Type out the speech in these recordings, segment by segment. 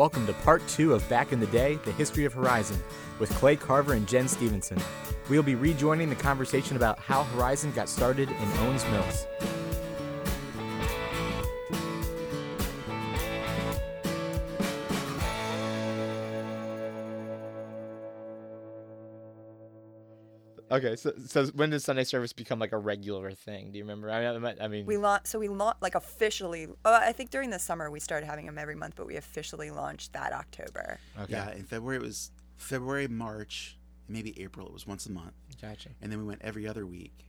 Welcome to part two of Back in the Day The History of Horizon with Clay Carver and Jen Stevenson. We'll be rejoining the conversation about how Horizon got started in Owings Mills. Okay, so so when did Sunday service become like a regular thing? Do you remember? I mean, I mean We launched, so we launched like officially. Uh, I think during the summer we started having them every month, but we officially launched that October. okay, Yeah, in February it was February, March, maybe April. It was once a month, gotcha. and then we went every other week,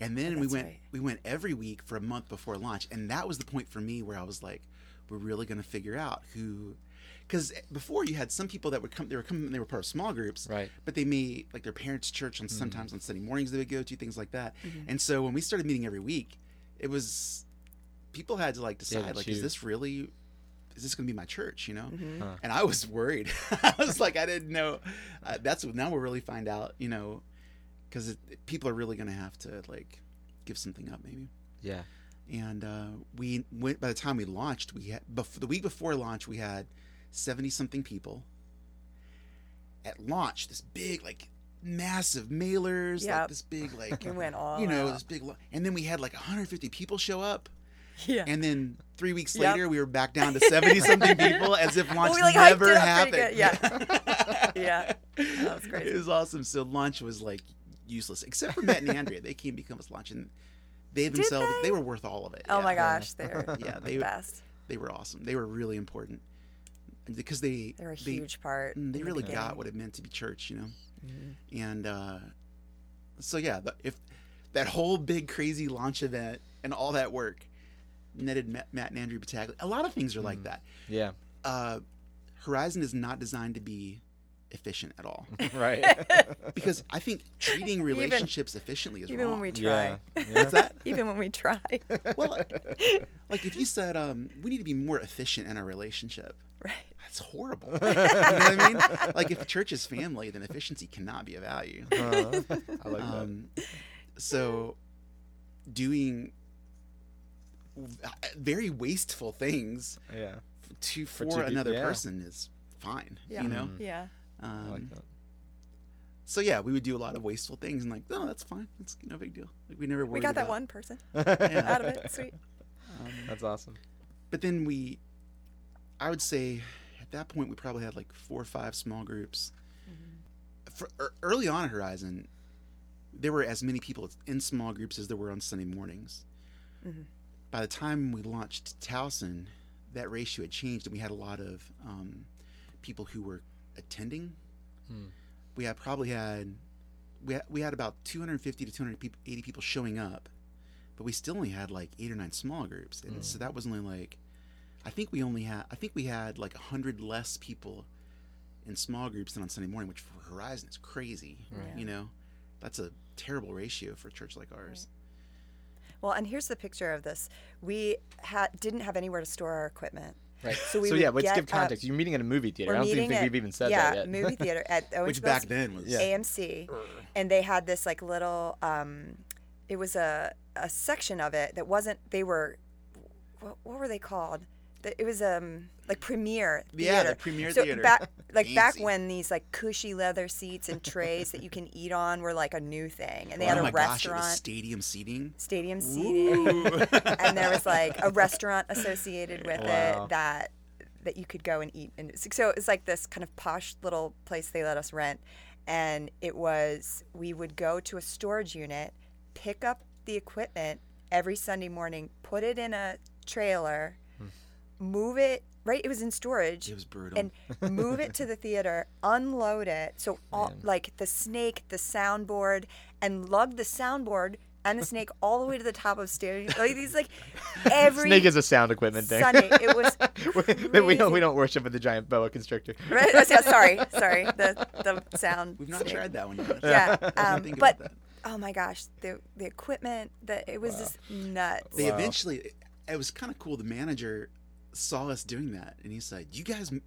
and then we went right. we went every week for a month before launch, and that was the point for me where I was like, we're really gonna figure out who, because before you had some people that would come, they were coming, they were part of small groups, Right. but they may like their parents' church on sometimes on Sunday mornings they would go to things like that, Mm-hmm. and so when we started meeting every week, it was people had to like decide to like is this really is this going to be my church you know Mm-hmm. Huh. and i was worried i was like i didn't know uh, that's what now we'll really find out you know because people are really going to have to like give something up maybe Yeah. and uh, we went by the time we launched we had bef- the week before launch we had 70 something people at launch this big like massive mailers like this big like We went all you know out. this big and then we had like 150 people show up Yeah. and then three weeks Yep. later, we were back down to 70 something people as if lunch we, like, never it happened. Yeah. Yeah. That was crazy. It was awesome. So lunch was like useless, except for Matt and Andrea. They came become us lunch, and they themselves, they? they? were worth all of it. oh yeah. my gosh, they're Yeah, the they, best. they were awesome. They were really important because they, They're a they, huge part. mm, they in the really got what it meant to be church, you know? Mm-hmm. And uh, so, yeah, but if that whole big, crazy launch event and all that work netted Matt, Matt and Andrew Battaglia, a lot of things are like that. Yeah. uh, Horizon is not designed to be efficient at all right. because I think treating relationships efficiently is Even wrong. when we try. yeah. What's that? Even when we try. Well, like if you said um, we need to be more efficient in our relationship, right. that's horrible. you know what I mean? Like if a church is family, then efficiency cannot be a value. Uh, I like Um, so doing very wasteful things. Yeah. to for, two peop- another yeah. person is fine. Yeah. You know. Yeah. Um, I like that. So yeah, we would do a lot of wasteful things and like, no, that's fine. It's no big deal. Like we never worried We got that one person Yeah. out of it. Sweet. Um, That's awesome. but then we, I would say, at that point we probably had like four or five small groups. For, er, early on at Horizon, there were as many people in small groups as there were on Sunday mornings. Mhm. By the time we launched Towson, that ratio had changed, and we had a lot of um, people who were attending. Hmm. We had probably had we had, we had about 250 to 280 people showing up, but we still only had like eight or nine small groups, and so that was only like I think we only had I think we had like hundred less people in small groups than on Sunday morning, which for Horizon is crazy. Right. You know, that's a terrible ratio for a church like ours. Well, and here's the picture of this. We had didn't have anywhere to store our equipment. Right. So So, we would yeah, let's get give up- context. You're meeting at a movie theater. We're I don't think at, we've even said yeah, that yet. Yeah, movie theater at Owings Which Mills back then was Yeah. AMC, and they had this like little. Um, it was a a section of it that wasn't. They were, what, what were they called? It was um like premiere Yeah, the premiere so theater. Back, like back when these like cushy leather seats and trays that you can eat on were like a new thing, and they oh had a my gosh, restaurant, was stadium seating. stadium seating, and there was like a restaurant associated with Wow. it that that you could go and eat. And so it was like this kind of posh little place they let us rent, and it was we would go to a storage unit, pick up the equipment every Sunday morning, put it in a trailer, move it. Right, it was in storage It was brutal. and move it to the theater, unload it. So all, like the snake, the soundboard, and lug the soundboard and the snake all the way to the top of stairs. Like these, like every Snake is a sound equipment thing. Sunday. It was we, we don't we don't worship with the giant boa constrictor. right. oh, yeah, sorry, sorry. The the sound. We've not snake. tried that one yet. Yeah, um, but oh my gosh, the the equipment, that it was just nuts. They Wow. eventually, it was kind of cool. The manager saw us doing that, and he said, "You guys m-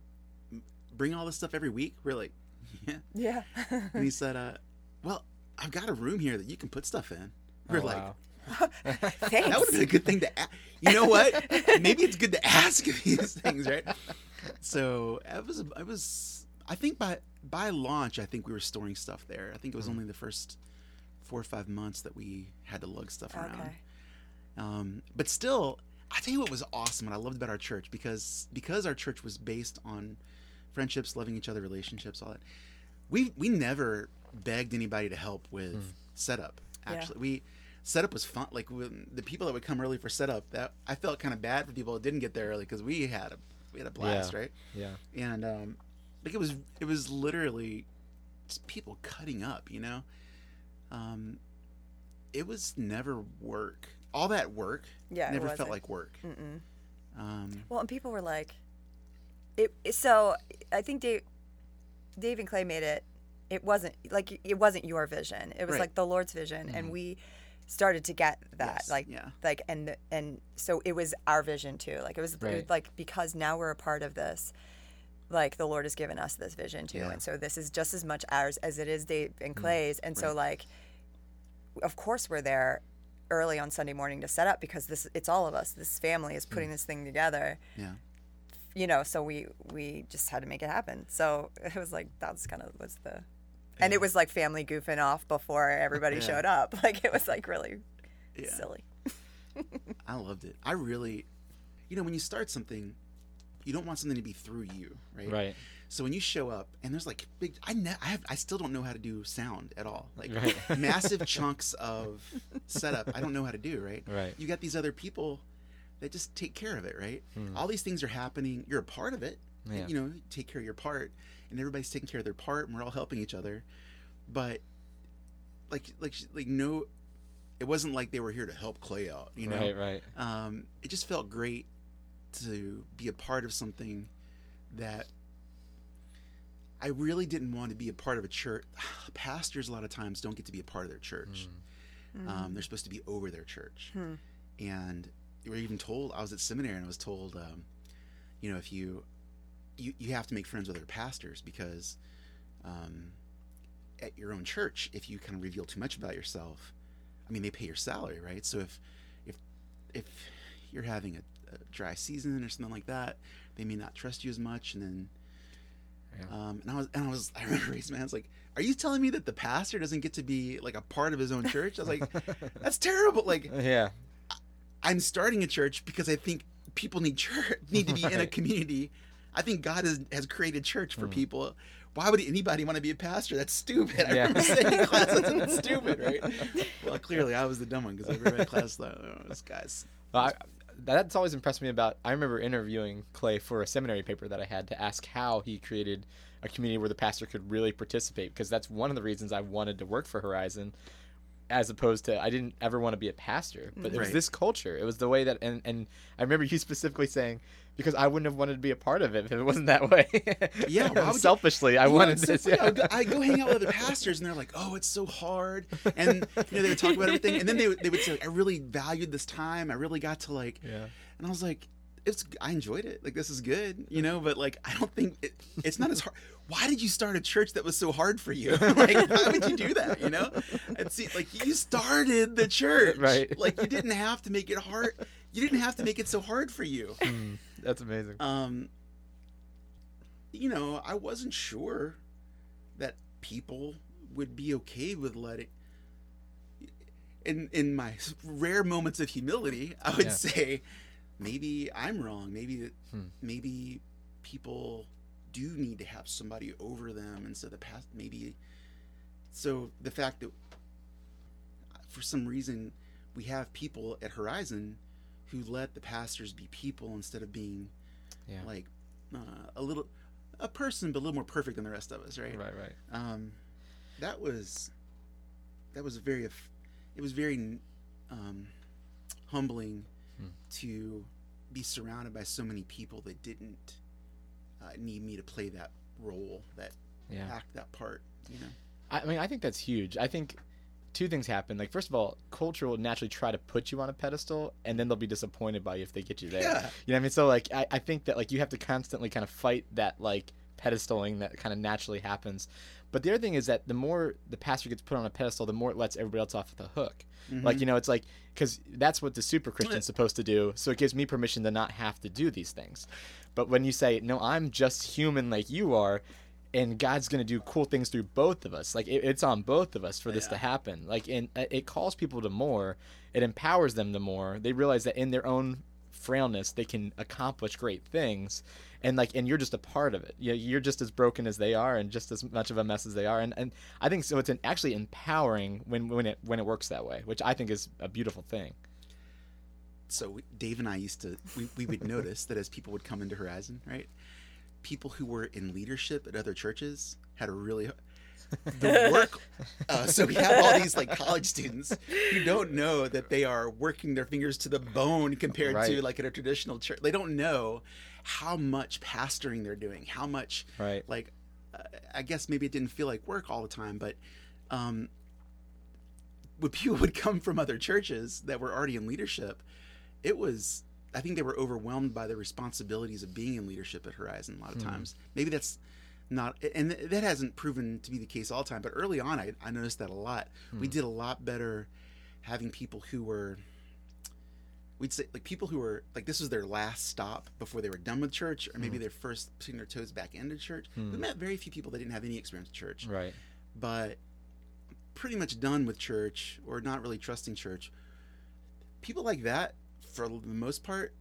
m- bring all this stuff every week?" We're like, "Yeah." Yeah. And he said, uh, "Well, I've got a room here that you can put stuff in." We're Oh, like, wow. Thanks. "That would have been a good thing to." A- you know what? Maybe it's good to ask these things, right? so it was. It was. I think by by launch, I think we were storing stuff there. I think it was only the first four or five months that we had to lug stuff around. Okay. Um, but still, I tell you what was awesome and I loved about our church because because our church was based on friendships, loving each other, relationships, all that. We we never begged anybody to help with setup. Yeah. Actually, we setup was fun. Like when the people that would come early for setup, that I felt kind of bad for people that didn't get there early because we had a we had a blast, Yeah. right? Yeah. and um, like it was it was literally just people cutting up, you know. Um, it was never work. All that work Yeah, never felt like work. Mm-mm. Um, Well, and people were like, it. it- So I think Dave, Dave and Clay made it. It wasn't like it wasn't your vision. It was Right. like the Lord's vision, and we started to get that. Yes, like, yeah. like, and and so it was our vision too. Like it was, it was like because now we're a part of this. Like the Lord has given us this vision too, Yeah. and so this is just as much ours as it is Dave and Clay's. And so like, of course we're there early on Sunday morning to set up because this it's all of us. This family is putting mm. this thing together yeah, you know so we we just had to make it happen so it was like that's kind of was the and it was like family goofing off before everybody Yeah. showed up like it was like really yeah. silly I loved it. I really, you know, when you start something, you don't want something to be through you, right? Right. So when you show up and there's like big, I ne- I have I still don't know how to do sound at all. Like Right. massive chunks of setup, I don't know how to do. Right. Right. You got these other people that just take care of it. Right. All these things are happening. You're a part of it. Yeah. You know, take care of your part, and everybody's taking care of their part, and we're all helping each other. But like like like no, it wasn't like they were here to help Clay out. You know Right. Right. um, it just felt great to be a part of something that I really didn't want to be a part of a church. Pastors a lot of times don't get to be a part of their church. Um, they're supposed to be over their church, Hmm. and we were even told. I was at seminary and I was told, um, you know, if you you you have to make friends with other pastors because um, at your own church, if you kind of reveal too much about yourself, I mean, they pay your salary, right? So if if if you're having a, a dry season or something like that, they may not trust you as much, and then. Yeah. Um, and I was, and I was, I remember raising my hands like, "Are you telling me that the pastor doesn't get to be like a part of his own church?" I was like, "That's terrible!" Like, Yeah. I'm starting a church because I think people need church, need to be in a community. I think God has, has created church for people. Why would anybody want to be a pastor? That's stupid. I Yeah. remember saying in class, that's stupid, right? Well, clearly I was the dumb one because everybody in class thought, oh, this guy's. Well, I, that's always impressed me about. I remember interviewing Clay for a seminary paper that I had to ask how he created a community where the pastor could really participate because that's one of the reasons I wanted to work for Horizon, as opposed to I didn't ever want to be a pastor, but it was this culture. It was the way that, and and I remember you specifically saying because I wouldn't have wanted to be a part of it if it wasn't that way. Yeah, why would selfishly, I know, wanted this. yeah. I, go, I go hang out with other pastors, and they're like, "Oh, it's so hard," and you know they would talk about everything, and then they would, they would say, "I really valued this time. I really got to like," Yeah. and I was like, "It's I enjoyed it. Like this is good, you know." But like, I don't think it, it's not as hard. Why did you start a church that was so hard for you? like, why would you do that? You know? And see, like, you started the church, Right. Like, you didn't have to make it hard. You didn't have to make it so hard for you. Mm, that's amazing. Um, you know, I wasn't sure that people would be okay with letting. In in my rare moments of humility, I would Yeah. say, maybe I'm wrong. Maybe Hmm. maybe people do need to have somebody over them and so the past. Maybe so the fact that for some reason we have people at Horizon who let the pastors be people instead of being Yeah. like uh, a little a person but a little more perfect than the rest of us right Right. Right. um that was that was very it was very um humbling Hmm. to be surrounded by so many people that didn't uh, need me to play that role that Yeah. act that part you know I mean, I think that's huge. I think two things happen. Like, first of all, culture will naturally try to put you on a pedestal, and then they'll be disappointed by you if they get you there. Yeah. You know what I mean? So, like, I, I think that like you have to constantly kind of fight that like pedestaling that kind of naturally happens. But the other thing is that the more the pastor gets put on a pedestal, the more it lets everybody else off the hook. Like you know, it's like because that's what the super Christian's supposed to do. So it gives me permission to not have to do these things. But when you say no, I'm just human like you are, and God's gonna do cool things through both of us. Like it, it's on both of us for this to happen. Like and uh, it calls people to more. It empowers them to more. They realize that in their own frailness they can accomplish great things and like and you're just a part of it you you're just as broken as they are and just as much of a mess as they are and, and i think so it's an, actually empowering when when it when it works that way which i think is a beautiful thing so Dave and I used to we, we would notice that as people would come into Horizon, right? People who were in leadership at other churches had a really the work. Uh, so we have all these like college students who don't know that they are working their fingers to the bone compared to like at a traditional church. They don't know how much pastoring they're doing, how much Right. like uh, I guess maybe it didn't feel like work all the time, but um, when people would come from other churches that were already in leadership, it was I think they were overwhelmed by the responsibilities of being in leadership at Horizon a lot of times. Maybe that's not and th- that hasn't proven to be the case all the time, but early on I, I noticed that a lot. We did a lot better having people who were we'd say like people who were like this was their last stop before they were done with church or maybe mm-hmm. their first putting their toes back into church. Mm. We met very few people that didn't have any experience with church right but pretty much done with church or not really trusting church. People like that, for the most part,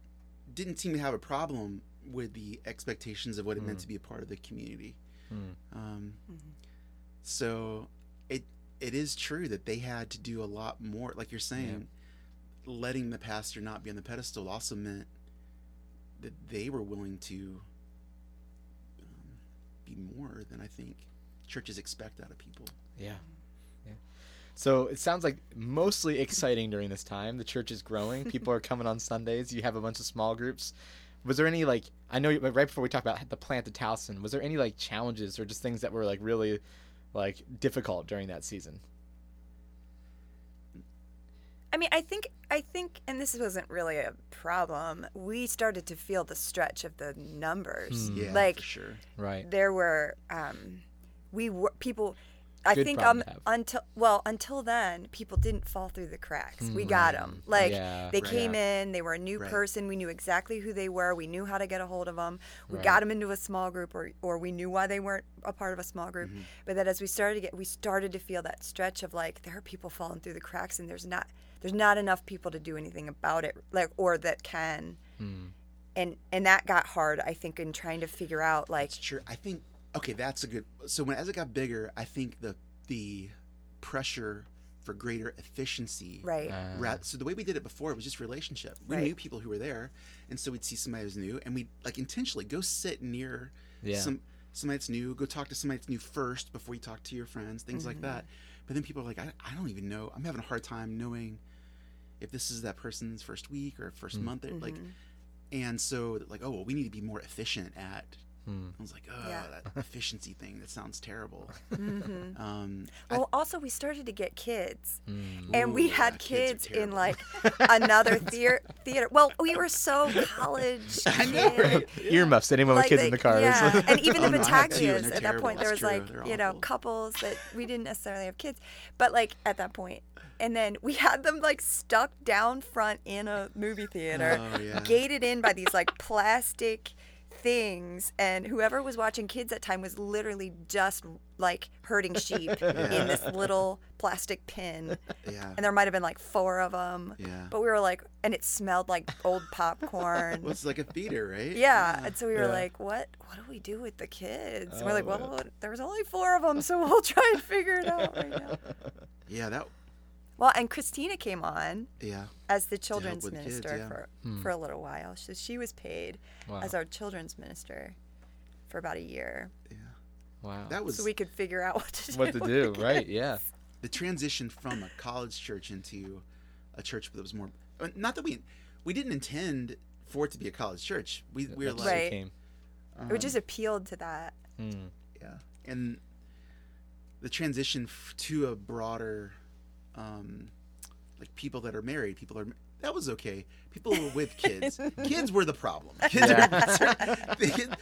didn't seem to have a problem with the expectations of what it meant to mm. be a part of the community. Mm. Um, mm-hmm. So it it is true that they had to do a lot more. Like you're saying, letting the pastor not be on the pedestal also meant that they were willing to um, be more than I think churches expect out of people. Yeah. Yeah. So it sounds like mostly exciting during this time. The church is growing. People are coming on Sundays. You have a bunch of small groups. Was there any like I know right before we talked about the plant at Towson, was there any like challenges or just things that were like really like difficult during that season? I mean, I think I think, and this wasn't really a problem. We started to feel the stretch of the numbers. Yeah, like for sure. Right. there were, um, we were people. I Good think um until well until then people didn't fall through the cracks. we got them. Like Yeah, they right. came in, they were a new Right. person. We knew exactly who they were. We knew how to get a hold of them. We Right. got them into a small group, or or we knew why they weren't a part of a small group. Mm-hmm. But that as we started to get, we started to feel that stretch of like there are people falling through the cracks, and there's not there's not enough people to do anything about it, like or that can. Hmm. And and that got hard, I think, in trying to figure out like It's true. I think okay, that's a good. So when as it got bigger, I think the the pressure for greater efficiency. right. Uh, ra- so the way we did it before was just relationship. We Right. knew people who were there, and so we'd see somebody who's new, and we'd like intentionally go sit near Yeah. some somebody that's new. Go talk to somebody that's new first before you talk to your friends, things like that. But then people are like, I, I don't even know. I'm having a hard time knowing if this is that person's first week or first mm. month. Like, mm-hmm. and so like, oh well, we need to be more efficient at. I was like, oh, Yeah. that efficiency thing. That sounds terrible. Mm-hmm. Um, I- Well, also we started to get kids, Mm. and we had yeah, kids, kids in like another theater. Theater. Well, we were so college. I know, kid. right? Earmuffs. Anyone with kids they- in the cars. Yeah, and even the no, I had two, and Battaglias they're at that terrible. point, there was That's like true. They're you know couples that we didn't necessarily have kids, but like at that point, and then we had them like stuck down front in a movie theater, Oh, yeah. gated in by these like plastic things, and whoever was watching kids that time was literally just like herding sheep in this little plastic pin, yeah. and there might have been like four of them. Yeah. But we were like, and it smelled like old popcorn. Well, it's like a theater, right? Yeah. And so we were Yeah. like, what what do we do with the kids? And we're like, Oh, well, there's only four of them, so we'll try and figure it out right now. Yeah, that. Well, and Christina came on Yeah. as the children's with kids, minister yeah. for, Hmm. for a little while. So she was paid Wow. as our children's minister for about a year. Yeah. wow. That was So we could figure out what to do. what to do, the right? kids. Yeah. the transition from a college church into a church that was more. uh, Not that we we didn't intend for it to be a college church. We we were That just like, Right. became- It just appealed to that. Hmm. yeah, and the transition f- to a broader, um, like people that are married, people are that was okay. People were with kids. kids were the problem. Kids, are, kids,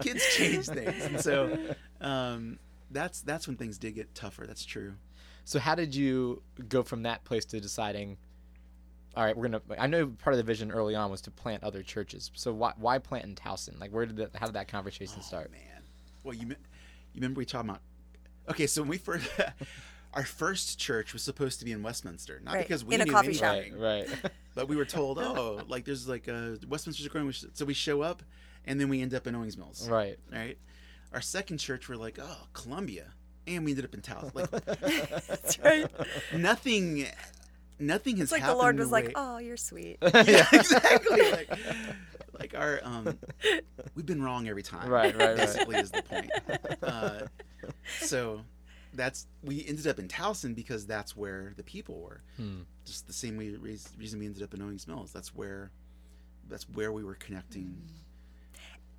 kids change things, and so um, that's that's when things did get tougher. That's true. So how did you go from that place to deciding? All right, we're gonna. I know part of the vision early on was to plant other churches. So why why plant in Towson? Like, where did that? How did that conversation Oh, start? man. Well, you you remember we talked about? Okay, so when we first our first church was supposed to be in Westminster, not Right, because we in a knew coffee shop. Right, right. but we were told, oh, like there's like uh, Westminster's growing, so we show up, and then we end up in Owings Mills. right. Right. Our second church, we're like, oh, Columbia, and we ended up in Towson. Like That's right. nothing, nothing has It's like the. Lord in a was like, "Oh, you're sweet." yeah, exactly. Like, like our um, we've been wrong every time. Right, right, right. Basically, is the point. Uh, so that's we ended up in Towson because that's where the people were. Hmm. Just the same way reason we ended up in Owings Mills. That's where that's where we were connecting.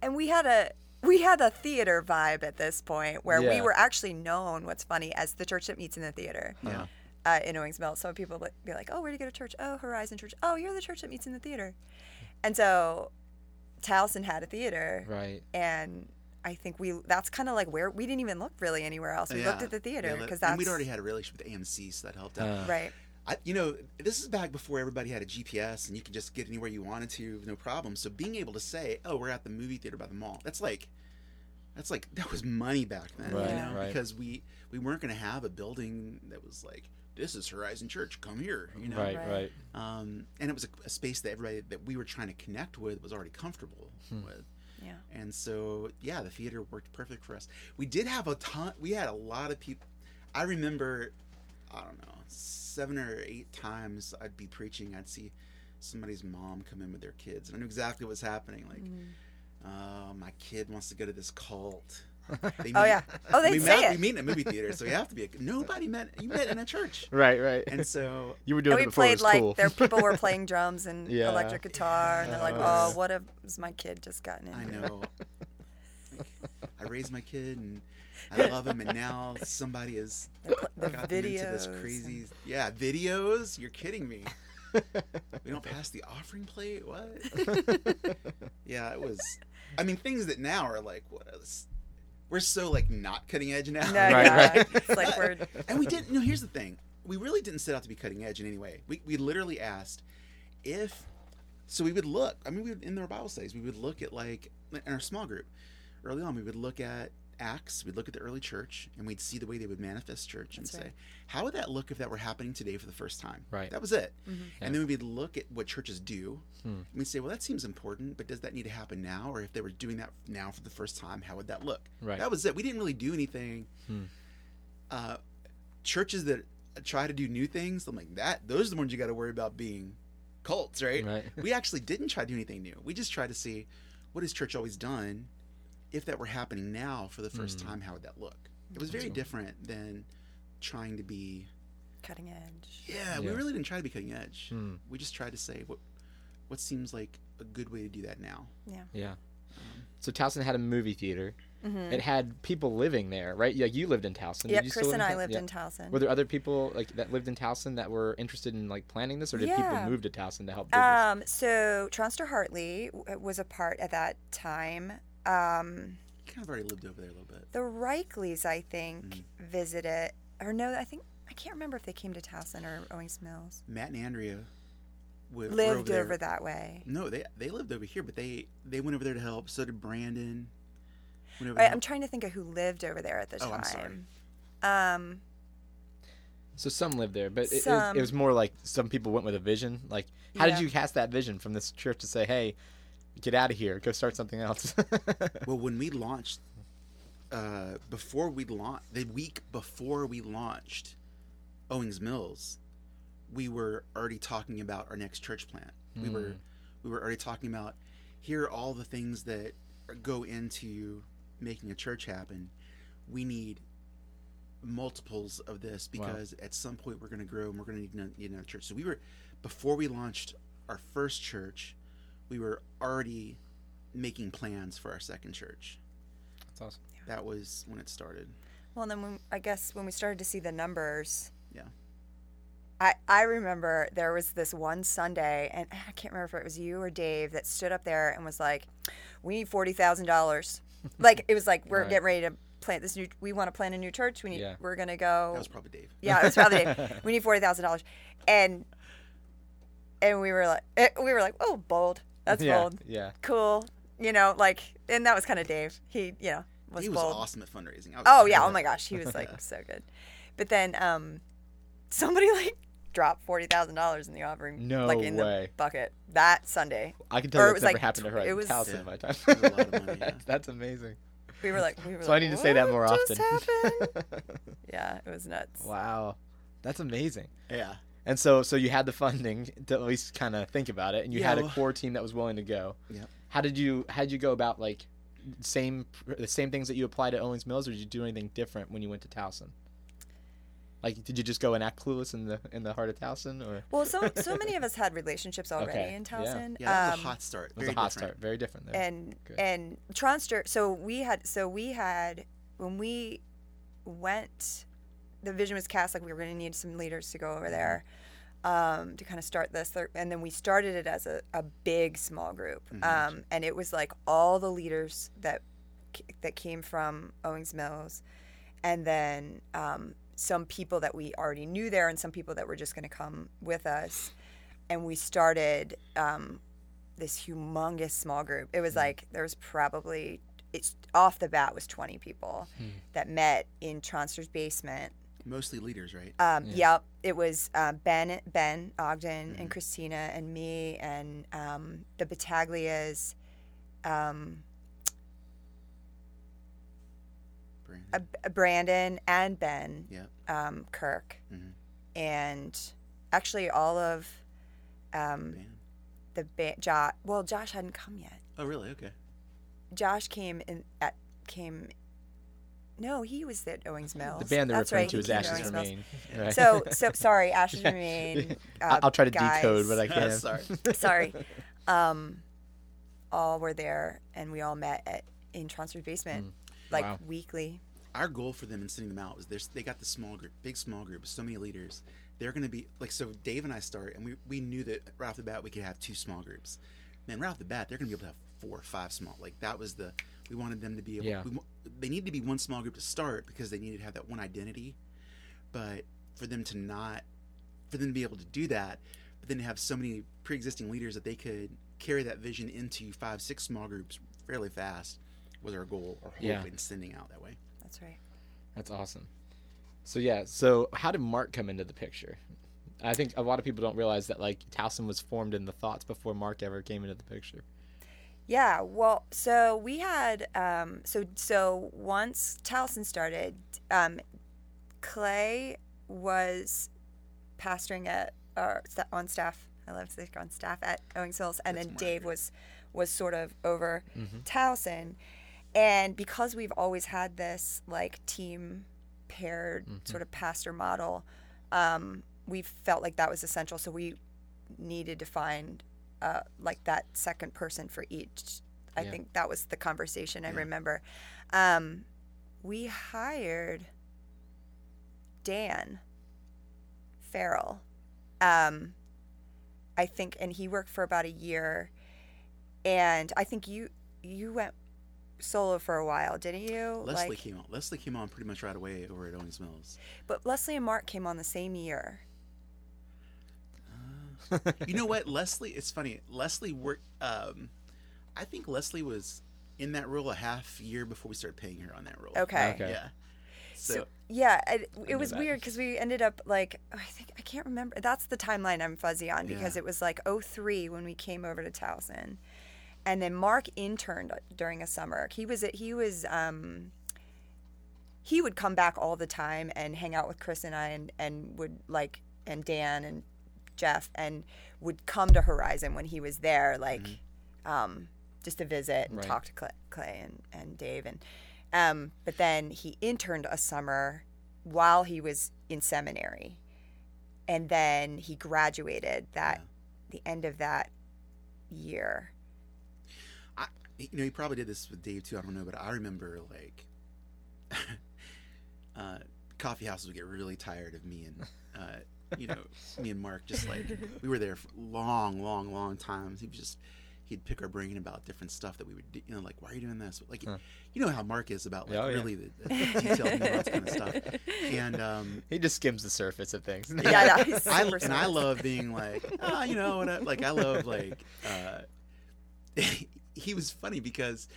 and we had a we had a theater vibe at this point where we were actually known what's funny as the church that meets in the theater Yeah. uh, in Owings Mills. So people would be like, "Oh, where do you go to church? Oh, Horizon Church. Oh, you're the church that meets in the theater." And so Towson had a theater, Right. and I think we that's kind of like where we didn't even look really anywhere else. We looked at the theater Yeah, because and that's we'd already had a relationship with AMC, so that helped out. Uh, right. I, you know, this is back before everybody had a GPS and you could just get anywhere you wanted to, no problem. So being able to say, "Oh, we're at the movie theater by the mall," that's like, that's like that was money back then, Right, you know, right. because we we weren't going to have a building that was like, "This is Horizon Church, come here," you know. Right, Right. right. Um, and it was a, a space that everybody that we were trying to connect with was already comfortable Hmm. with. Yeah. And so, yeah, the theater worked perfect for us. We did have a ton. We had a lot of people. I remember, I don't know, seven or eight times I'd be preaching. I'd see somebody's mom come in with their kids, and I knew exactly what was happening. Like, uh, my kid wants to go to this cult. They Oh meet- yeah. Oh, they we say met, it. We meet in a movie theater, so you have to be. A, nobody met. You met in a church, Right, right. and so you were doing And it we before it played was like cool. there people were playing drums and Yeah. electric guitar and they're like, "Oh, what has my kid just gotten into?" I know. I raised my kid and I love him, and now somebody has The, got them into this videos crazy. Yeah, videos. You're kidding me. We don't pass the offering plate. What? yeah, it was. I mean, things that now are like what? Is, we're so like not cutting edge now. No, Right, yeah. right. It's like we're and we didn't. No, here's the thing. We really didn't set out to be cutting edge in any way. We we literally asked if. So we would look. I mean, we would, in our Bible studies, we would look at like in our small group. Early on, we would look at Acts. We'd look at the early church, and we'd see the way they would manifest church, and That's say, how would that look if that were happening today for the first time? Right. That was it. Mhm. Yeah. And then we'd look at what churches do. Hmm. And we'd say, well, that seems important, but does that need to happen now? Or if they were doing that now for the first time, how would that look? Right. That was it. We didn't really do anything. Hmm. Uh, churches that try to do new things, I'm like that. Those are the ones you got to worry about being cults, right? Right. we actually didn't try to do anything new. We just tried to see what has church always done. If that were happening now for the first Hmm. time, how would that look? It was very different than trying to be. cutting edge. Yeah, we really didn't try to be cutting edge. Hmm. We just tried to say what what seems like a good way to do that now. Yeah. Um, So Towson had a movie theater. hmm It had people living there, right? Yeah, you lived in Towson. Did Yep, you Chris live and I lived yeah. in Towson. Were there other people like that lived in Towson that were interested in like planning this, or did people move to Towson to help do this? Um, so Tronster Hartley w- was a part at that time. Um, kind of already lived over there a little bit. the Reikleys, I think, Mm-hmm. visited, or no, I think I can't remember if they came to Towson or Owings Mills. Matt and Andrea w- Lived over, over, that way. No, they they lived over here, but they they went over there to help. So did Brandon. Right, I'm trying to think of who lived over there at the Oh, time. I'm sorry. Um, So some lived there, but it, it, was, it was more like some people went with a vision. Like, how Yeah. did you cast that vision from this church to say, "Hey, get out of here, go start something else"? Well, when we launched, uh, before we launched, the week before we launched Owings Mills, we were already talking about our next church plant. We were Mm. we were already talking about here are all the things that go into making a church happen. We need multiples of this Wow. because at some point we're going to grow and we're going to need another church. So we were before we launched our first church, we were already making plans for our second church. That's awesome. That was when it started. well, then when, I guess when we started to see the numbers, Yeah. I, I remember there was this one Sunday, and I can't remember if it was you or Dave that stood up there and was like, "We need forty thousand dollars." like it was like we're Right. getting ready to plant this new. We want to plant a new church. We need. Yeah. We're gonna go. That was probably Dave. yeah, it was probably Dave. We need forty thousand dollars, and and we were like, eh, we were like, oh, bold. That's yeah, bold. Yeah. Cool. You know, like, and that was kind of Dave. He, you know, was he was bold. awesome at fundraising. Was Oh yeah, oh my gosh, he was like so good. But then um somebody like dropped forty thousand dollars in the offering. No like in way. the bucket that Sunday. I can tell Or you it that's was never like happened to her. it It was- was Yeah. in my time. It was a lot of money, yeah. That's- That's amazing. We were like we were So like, I need to say that more "What just often. happened?" yeah, it was nuts. wow, that's amazing. Yeah. And so, so you had the funding to at least kind of think about it, and you Yeah, had a well- core team that was willing to go. Yep. How did you how did you go about like same the same things that you applied at Owings Mills, or did you do anything different when you went to Towson? Like, did you just go and act clueless in the in the heart of Towson, or Well, so so many of us had relationships already Okay, in. Towson. Yeah, that was Um, a hot start. It was a hot different. start? Very different there. and Good. and Tronster. So we had so we had when we went, the vision was cast like we were going to need some leaders to go over there um, to kind of start this, and then we started it as a, a big small group, um, and it was like all the leaders that that came from Owings Mills, and then um, some people that we already knew there, and some people that were just going to come with us, and we started. Um, this humongous small group. It was like there was probably it's off the bat was 20 people that met in Tronster's basement. Mostly leaders, right? Um, Yeah. Yep, it was uh, Ben, Ben Ogden, and Christina, and me, and um, the Battaglias, um, Brandon. uh, Brandon, and Ben Yep. um, Kirk, Mhm. and actually all of um, Man. the ba- Josh. Well, Josh hadn't come yet. Oh, really? Okay. Josh came in at came. No, he was at Owings Mills. the band they're That's referring right, to he is Ashes Owings Remain. Right? So, so sorry, Ashes Yeah. Remain. I- Uh, I'll try to guys, decode but I can't. Sorry. Sorry. Um, all were there, and we all met at in Tronster's basement, like Mm. Wow. weekly. Our goal for them in sending them out was they got the small group, big small group, so many leaders. They're going to be like so. Dave and I start, and we we knew that right off the bat we could have two small groups. Man, right off the bat, they're going to be able to have four or five small. Like that was the we wanted them to be able. Yeah. We, they need to be one small group to start because they needed to have that one identity. But for them to not, for them to be able to do that, but then to have so many pre-existing leaders that they could carry that vision into five, six small groups fairly fast was our goal or hope Yeah. in sending out that way. That's right. That's awesome. So yeah, so how did Mark come into the picture? I think a lot of people don't realize that like Towson was formed in the thoughts before Mark ever came into the picture. Yeah, well, so we had um, so so once Towson started, um, Clay was pastoring at or on staff. I love to on staff at Owings Mills, and That's then Dave was was sort of over Mm-hmm. Towson, and because we've always had this like team paired Mm-hmm. sort of pastor model, um, we felt like that was essential. So we needed to find uh, like that second person for each. I Yeah. think that was the conversation I Yeah. remember. Um, we hired Dan Farrell. Um, I think, and he worked for about a year. And I think you you went solo for a while, didn't you? Leslie like, came on. Leslie came on pretty much right away over at Owings Mills. but Leslie and Mark came on the same year. You know what, Leslie? It's funny. Leslie worked. Um, I think Leslie was in that role a half year before we started paying her on that role. Okay. Okay. Yeah. So, So, yeah, it, it know was that. weird because we ended up like I think I can't remember. That's the timeline I'm fuzzy on because Yeah. it was like 03 when we came over to Towson, and then Mark interned during a summer. He was he was um, he would come back all the time and hang out with Chris and I and and would like and Dan and Jeff and would come to Horizon when he was there like um, just to visit and Right. talk to Clay, Clay and, and Dave and um, but then he interned a summer while he was in seminary and then he graduated that the end of that year I, you know, he probably did this with Dave too. I don't know, but I remember like, uh, coffee houses would get really tired of me and uh, you know, me and Mark just like we were there for long, long, long times. He was just he'd pick our brain about different stuff that we would, do, you know, like why are you doing this? Like, Huh. you know how Mark is about like Oh, yeah. really the, the detailed nuance kind of stuff. And um, He just skims the surface of things. Yeah, no, he's I and I love being like, ah, you know, what I, like I love like. uh He was funny because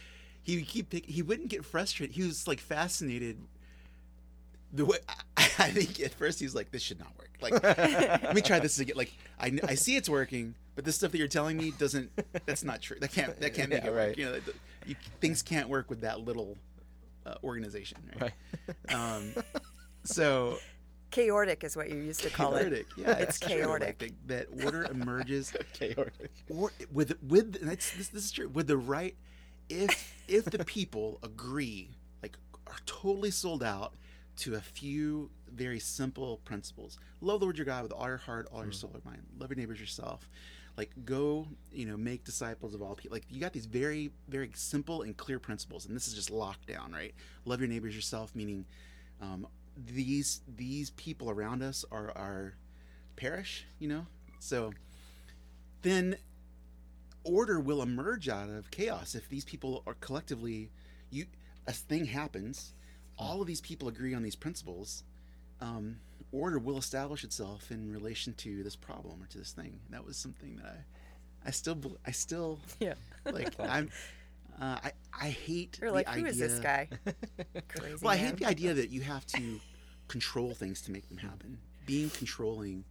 he would keep pick, he wouldn't get frustrated. He was like fascinated. The way I, I think at first he's like, this should not work. Like, let me try this again. Like, I, I see it's working, but this stuff that you're telling me doesn't. That's not true. That can't that can't make Yeah, it work. You know, the, you, things can't work with that little uh, organization. Right. Right. Um, so Chaotic is what you used to call it. chaotic. Yeah, It's true. Like, chaotic. the- that order emerges Chaotic. or with with that's this, this is true with the right if if the people agree like are totally sold out to a few very simple principles. Love the lord your god with all your heart all your soul and mind. Love your neighbors yourself. Like go you know make disciples of all people like you got these very very simple and clear principles and this is just lockdown, right? Love your neighbors yourself meaning um, these these people around us are our parish you know? So then order will emerge out of chaos if these people are collectively you a thing happens all of these people agree on these principles um, order will establish itself in relation to this problem or to this thing that was something that i i still i still Yeah. like i'm uh, i i hate You're the like, who is this guy? Crazy well, I man. hate the idea that you have to control things to make them happen. Being controlling,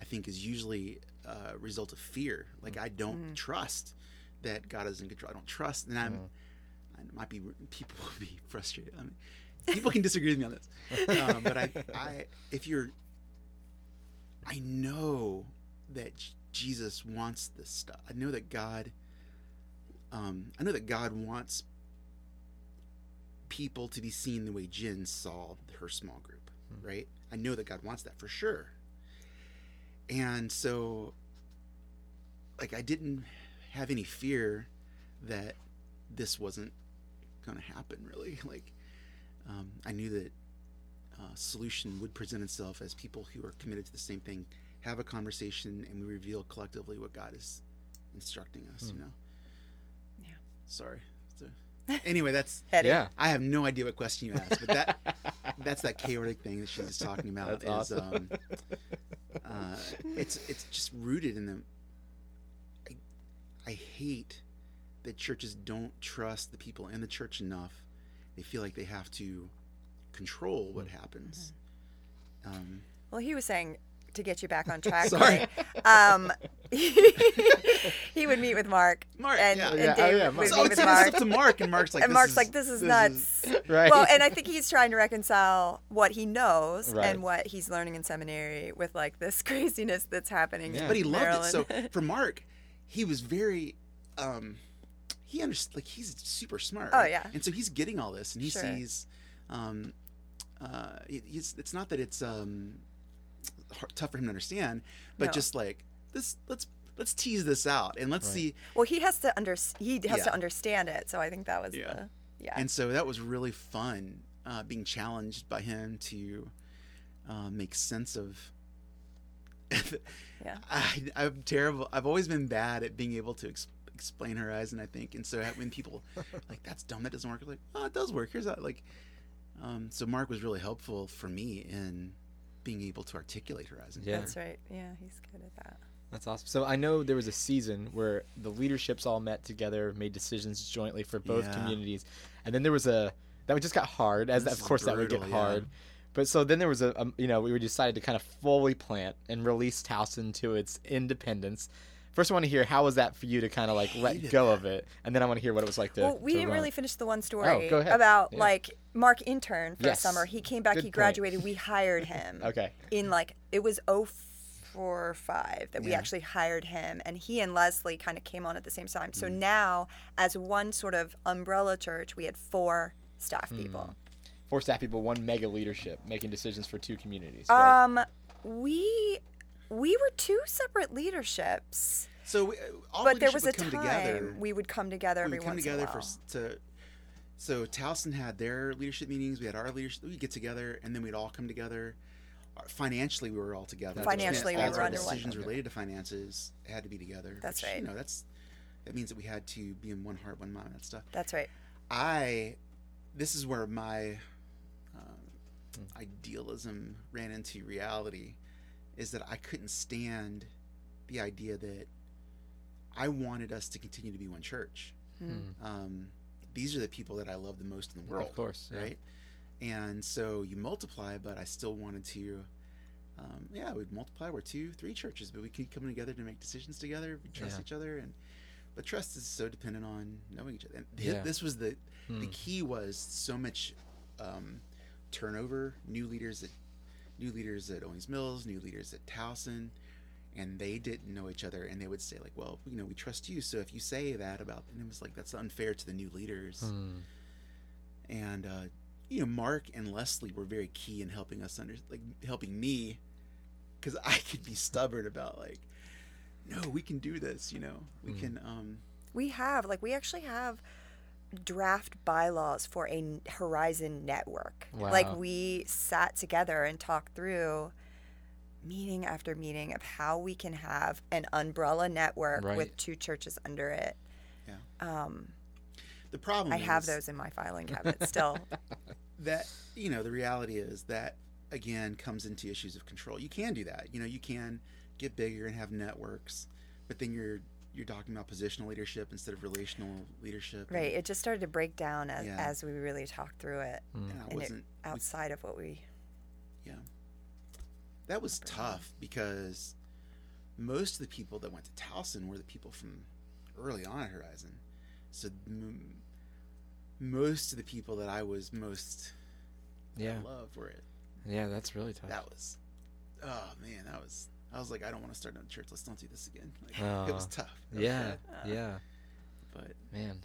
I think, is usually a result of fear. Like I don't trust that God is in control. I don't trust, and I'm. I might be people will be frustrated. I mean, people can disagree with me on this, um, but I, I, if you're, I know that Jesus wants this stuff. I know that God. Um, I know that God wants people to be seen the way Jen saw her small group, right? I know that God wants that for sure. And so, like, I didn't have any fear that this wasn't going to happen, really. Like, um, I knew that uh, solution would present itself as people who are committed to the same thing have a conversation and we reveal collectively what God is instructing us, you know? Yeah. Sorry. So, anyway, that's Yeah. I have no idea what question you asked, but that that's that chaotic thing that she's talking about. That's is, awesome. um, uh, it's it's just rooted in the. I, I hate that churches don't trust the people in the church enough. They feel like they have to control what happens. Um, Well, he was saying to get you back on track. Sorry. Um, he would meet with Mark. Mark, and, yeah. and Yeah, oh, Dave yeah, would Mark. so meet with Mark. stuff to Mark, and Mark's like, and this Mark's is- like, "This is this nuts." Right. Well, and I think he's trying to reconcile what he knows Right. and what he's learning in seminary with like this craziness that's happening. Yeah. but he loved it. So for Mark, he was very, um, he understood. Like he's super smart. Oh, yeah. And so he's getting all this, and he Sure. sees, um, uh, it- he's, it's not that it's um, hard, tough for him to understand, but No. just like this, let's let's tease this out and let's Right. see. well, he has to under he has Yeah. to understand it. So I think that was Yeah. the yeah. And so that was really fun, uh, being challenged by him to uh, make sense of. Yeah. I, I'm terrible. I've always been bad at being able to ex- explain Horizon. I think, and so when people like that's dumb, that doesn't work. I'm like, oh, it does work. Here's that Like, um, so Mark was really helpful for me in being able to articulate her Horizon. Yeah. That's right. Yeah, he's good at that. That's awesome. So I know there was a season where the leaderships all met together, made decisions jointly for both Yeah. communities, and then there was a that just got hard. As This of is course that would get yeah. hard. But so then there was a, um, you know, we decided to kind of fully plant and release Towson to its independence. First, I want to hear how was that for you to kind of like let go that. of it, and then I want to hear what it was like to. well, we to didn't run really finish the one story go ahead. about Yeah. like Mark intern for Yes. a summer. He came back. Good he point. graduated. We hired him. Okay. in like it was 04 or 5 that we actually hired him and he and leslie kind of came on at the same time Mm. so now as one sort of umbrella church we had four staff Hmm. people Four staff people, one mega leadership, making decisions for two communities. Right? um we we were two separate leaderships So we, all but there leadership was a would come time together. we would come together we every would come once together in a for while. s- to so Towson had their leadership meetings we had our leadership we'd get together and then we'd all come together uh, financially we were all together. That's Financially, we all were our under one decisions related to finances had to be together. That's which, right. You know, that's that means that we had to be in one heart, one mind, that stuff. That's right. I, this is where my um, Hmm. idealism ran into reality, is that I couldn't stand the idea that I wanted us to continue to be one church. Hmm. Um, these are the people that I love the most in the world, Of course, yeah. right? And so you multiply, but I still wanted to. Um, yeah, we'd multiply. We're two, three churches, but we keep coming together to make decisions together. We trust Yeah. each other, and but trust is so dependent on knowing each other. And thi- Yeah. this was the the Hmm. key was so much um, turnover, new leaders at new leaders at Owings Mills, new leaders at Towson, and they didn't know each other, and they would say like, "Well, you know, we trust you, so if you say that about," and it was like that's unfair to the new leaders, Hmm. and uh, you know, Mark and Leslie were very key in helping us under like helping me, because I could be stubborn about like, no, we can do this, you know, we Mm. can. um We have like we actually have draft bylaws for a Horizon network. Like we sat together and talked through meeting after meeting of how we can have an umbrella network with two churches under it. Yeah. Um, The problem I have those in my filing cabinet still. that you know the reality is that again comes into issues of control you can do that you know you can get bigger and have networks but then you're you're talking about positional leadership instead of relational leadership and- right. It just started to break down as, Yeah. as we really talked through it Hmm. and and it- wasn't outside of what we. Yeah. That was tough because most of the people that went to Towson were the people from early on at Horizon so m- most of the people that I was most Yeah. love were it Yeah, that's really tough. that was oh man that was i was like i don't want to start another church let's don't do this again like, it was tough It was yeah. bad, Yeah. but Man.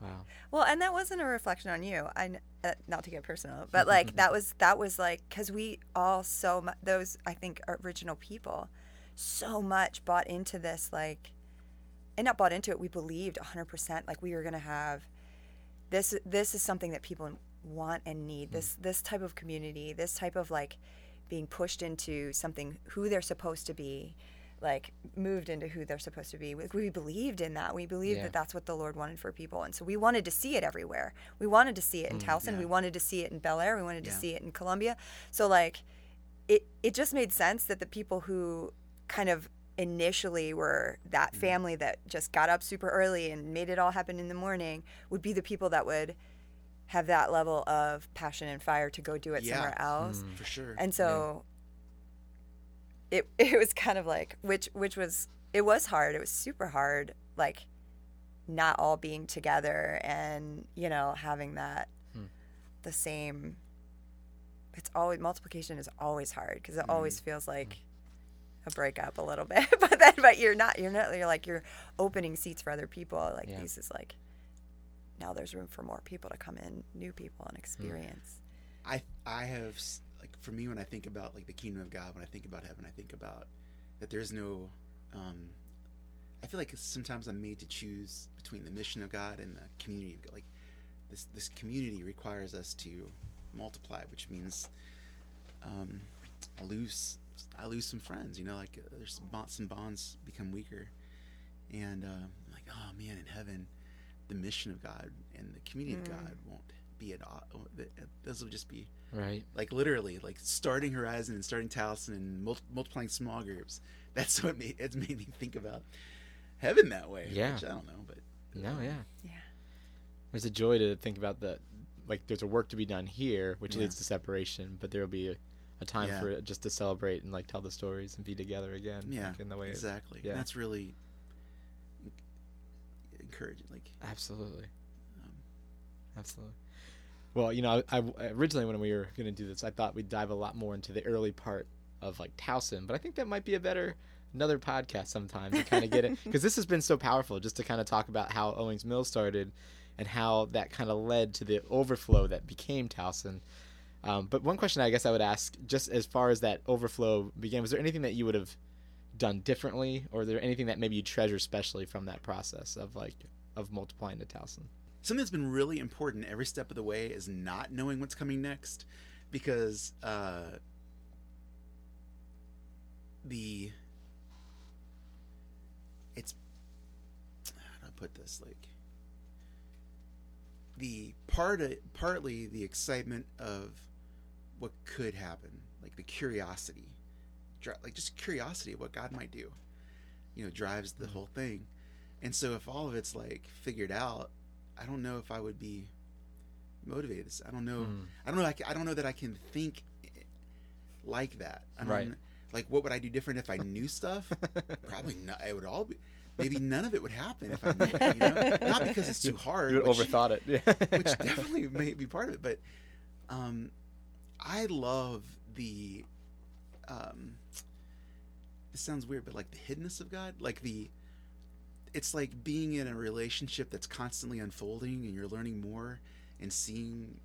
Wow. Well, and that wasn't a reflection on you. I uh, not to get personal, but like that was that was like because we all so mu- those I think original people so much bought into this like, and not bought into it. We believed hundred percent like we were gonna have this. This is something that people want and need. This this type of community. This type of like being pushed into something who they're supposed to be like moved into who they're supposed to be. We, we believed in that. We believed Yeah. that that's what the Lord wanted for people, and so we wanted to see it everywhere. We wanted to see it in mm, Towson. yeah. We wanted to see it in Bel Air. We wanted to see it in Columbia. So like, it it just made sense that the people who kind of initially were that mm. family that just got up super early and made it all happen in the morning would be the people that would have that level of passion and fire to go do it Yeah. somewhere hmm. else. for sure And so it it was kind of like which which was it was hard. It was super hard like not all being together and you know having that Hmm. the same it's always multiplication is always hard because it always mm-hmm. feels like mm-hmm. a breakup a little bit but then but you're not you're not you're like you're opening seats for other people like Yeah. these is like now there's room for more people to come in new people and experience. I i have like for me when i think about like the kingdom of god when i think about heaven i think about that there's no um i feel like sometimes i'm made to choose between the mission of god and the community of god like this this community requires us to multiply which means um i lose i lose some friends you know like uh, there's some bonds, some bonds become weaker. And uh, I'm like oh man in heaven the mission of god and the community of mm. god won't be at all those uh, will just be Right. like literally like starting horizon and starting towson and mul- multiplying small groups that's what made it's made me think about heaven that way Yeah. which i don't know but No, yeah. yeah There's a joy to think about that. Like, there's a work to be done here, which Yeah. leads to separation, but there will be a, a time Yeah. for it just to celebrate and like tell the stories and be together again. yeah like, in the way. it- exactly yeah. that's really encouraging like absolutely. um, Absolutely. Well, you know, I, I originally when we were going to do this, I thought we'd dive a lot more into the early part of like Towson, but I think that might be a better another podcast sometime to kind of get it because this has been so powerful just to kind of talk about how Owings Mills started and how that kind of led to the overflow that became Towson. Um, but one question I guess I would ask, just as far as that overflow began, was there anything that you would have done differently, or is there anything that maybe you treasure especially from that process of like of multiplying to Towson? something that's been really important every step of the way is not knowing what's coming next because uh, the it's how do I put this like the part of, partly the excitement of what could happen, like the curiosity, like just curiosity of what God might do, you know, drives the whole thing. And so if all of it's like figured out, I don't know if I would be motivated. I don't know. Mm. I don't know. I, I don't know that I can think like that. I Right. Like, what would I do different if I knew stuff? Probably not. It would all be. Maybe none of it would happen if I knew. It, you know? Not because it's too hard. You which- overthought it. Yeah. which definitely may be part of it. But um, I love the. Um, this sounds weird, but like the hiddenness of God, like the. It's like being in a relationship that's constantly unfolding, and you're learning more and seeing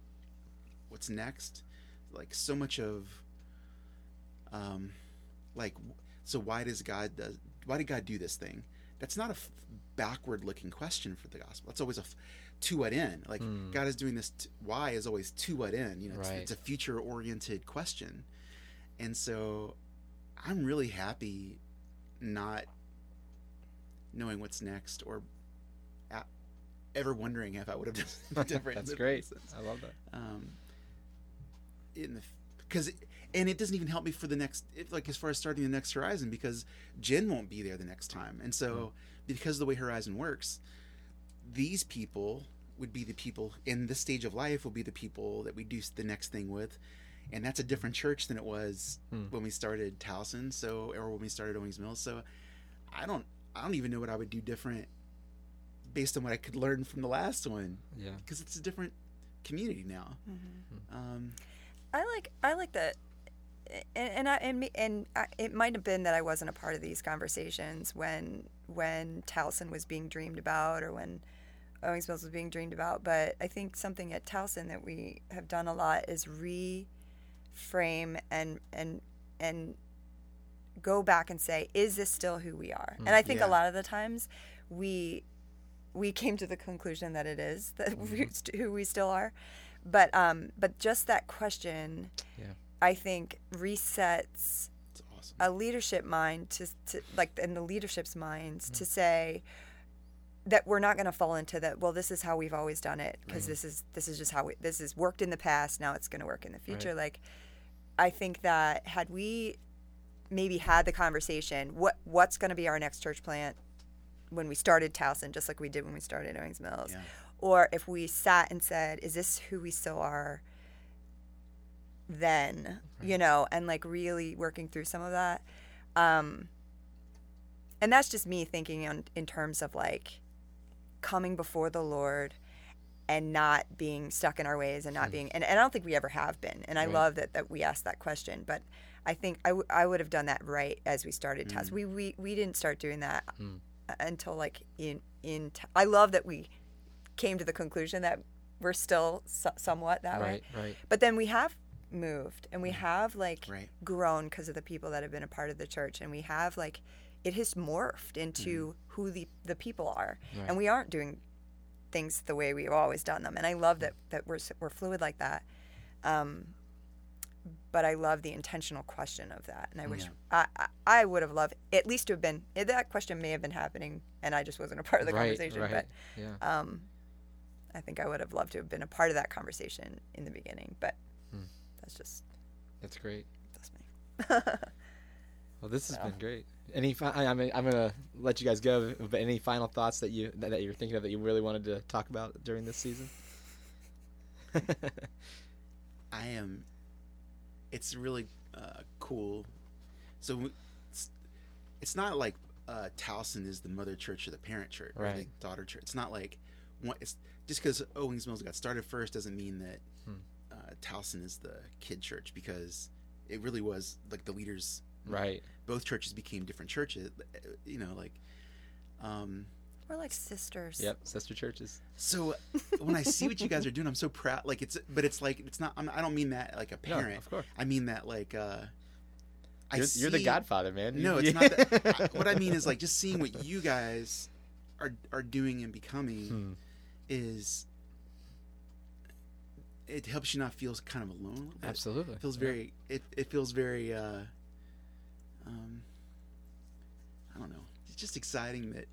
what's next. Like so much of. Um, like, so why does God does why did God do this thing? That's not a f- backward-looking question for the gospel. It's always a f- to what end? Like Hmm. God is doing this. T- why is always to what end? You know, it's, it's a future-oriented question, and so I'm really happy not knowing what's next or ever wondering if I would have done different. That's great. I love that. Um, in the because and it doesn't even help me for the next like as far as starting the next horizon because jen won't be there the next time and so because of the way horizon works these people would be the people in this stage of life will be the people that we do the next thing with and that's a different church than it was Hmm. when we started Towson so or when we started Owings Mills so I don't I don't even know what I would do different based on what I could learn from the last one Yeah. because it's a different community now um, I like I like that, and and I, and, me, and I, it might have been that I wasn't a part of these conversations when when Towson was being dreamed about or when Owings Mills was being dreamed about. But I think something at Towson that we have done a lot is reframe and and and go back and say, is this still who we are? And I think Yeah. a lot of the times we we came to the conclusion that it is that we, st- who we still are. But um, but just that question, Yeah. I think resets awesome a leadership mind to, to like in the leadership's minds to say that we're not going to fall into that well this is how we've always done it because this is this is just how we, this has worked in the past now it's going to work in the future. Like i think that had we maybe had the conversation what what's going to be our next church plant when we started Towson, just like we did when we started Owings Mills, Yeah. or if we sat and said, "Is this who we still are?" Then? You know, and like really working through some of that, um, and that's just me thinking on, in terms of like coming before the Lord and not being stuck in our ways and not hmm. being and, and I don't think we ever have been and I Right. love that that we asked that question but I think I, w- I would have done that right as we started Towson. Hmm. we, we we didn't start doing that Mm. until like in in t- I love that we came to the conclusion that we're still so- somewhat that way Right. Right. but then we have moved and we hmm. have like Right. grown because of the people that have been a part of the church and we have like it has morphed into who the the people are Right. and we aren't doing things the way we've always done them and i love that that we're we're fluid like that um but i love the intentional question of that and i wish Yeah. I, I i would have loved at least to have been eh, that question may have been happening and i just wasn't a part of the right. conversation right. but yeah. um, I think I would have loved to have been a part of that conversation in the beginning, but Hmm. that's just That's great. that's me. Well, this has been great. Any, fi- I- I'm, I'm gonna let you guys go. But any final thoughts that you that, you're thinking of that you really wanted to talk about during this season? I am. It's really uh, cool. So it's, it's not like uh, Towson is the mother church or the parent church or the Right. daughter church. It's not like one. It's just because Owings Mills got started first doesn't mean that Hmm. uh, Towson is the kid church because it really was like the leaders. Right. Both churches became different churches. uh, You know, like. Um, We're like sisters. Yep. Sister churches. so when I see what you guys are doing, I'm so proud. Like it's, but it's like it's not. I'm, I don't mean that like a parent. No, parent. of course. I mean that like uh I You're, you're the Godfather, man. No, it's not that. I- what I mean is like just seeing what you guys are are doing and becoming Hmm. is it helps you not feel kind of alone. a little bit. Absolutely. It feels Yeah. very it, it feels very uh um, I don't know. It's just exciting that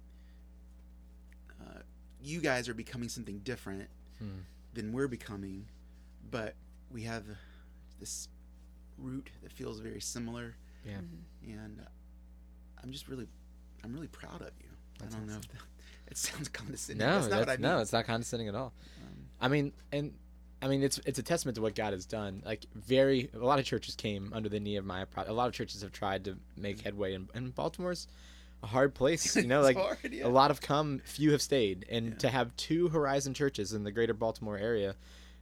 uh, you guys are becoming something different Hmm. than we're becoming, but we have this root that feels very similar, Yeah. and I'm just really, I'm really proud of you. That's I don't know. If that, it sounds condescending. No, that's not what I mean. no, it's not condescending at all. Um, I mean, and I mean, it's it's a testament to what God has done. Like, very a lot of churches came under the knee of my. Pro- a lot of churches have tried to make headway, and, and Baltimore's a hard place. You know, like hard, yeah. a lot have come, few have stayed, and Yeah. to have two Horizon churches in the greater Baltimore area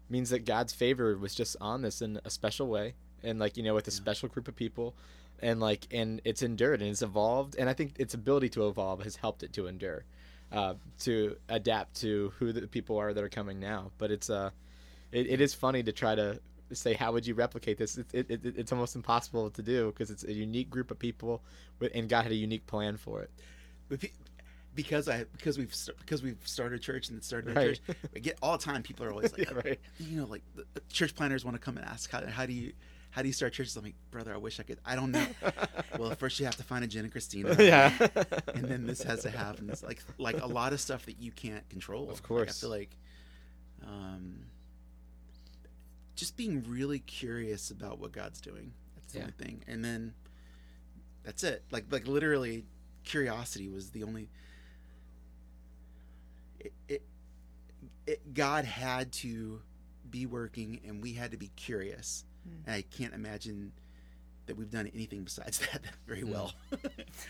means that God's favor was just on this in a special way, and like you know, with a Yeah. special group of people. And like, and it's endured and it's evolved, and I think its ability to evolve has helped it to endure, uh, to adapt to who the people are that are coming now. But it's uh, it, it is funny to try to say how would you replicate this it, it, it, it's almost impossible to do because it's a unique group of people and god had a unique plan for it because I because we've st- because we've started a church and started a Right. church, we get all the time. People are always like, Yeah, right. you know, like the, the church planners want to come and ask how, how do you how do you start churches? I'm like, brother, I wish I could. I don't know. well, first you have to find a Jen and Christina. yeah and then this has to happen. It's like like a lot of stuff that you can't control. Of Like, I feel like um, just being really curious about what God's doing. That's the Yeah. only thing. And then that's it. Like like literally, curiosity was the only. It, it, it God had to be working, and we had to be curious. Mm. And I can't imagine that we've done anything besides that very Mm. well.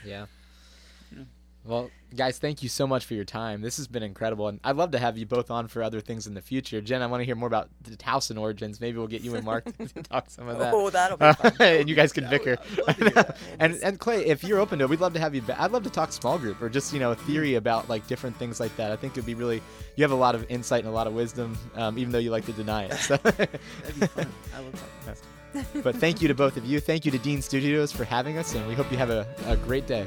yeah Yeah. Well guys thank you so much for your time this has been incredible and i'd love to have you both on for other things in the future jen i want to hear more about the Towson origins maybe we'll get you and mark to talk some of that Oh, that'll be fun. and you guys can bicker. I'd love to hear that. and and Clay, if you're open to it, we'd love to have you back. I'd love to talk small group or just you know a theory about like different things like that. I think it'd be really. You have a lot of insight and a lot of wisdom, um, even though you like to deny it. So. That'd be fun. I love talking. but thank you to both of you. Thank you to Dean Studios for having us, and we hope you have a, a great day.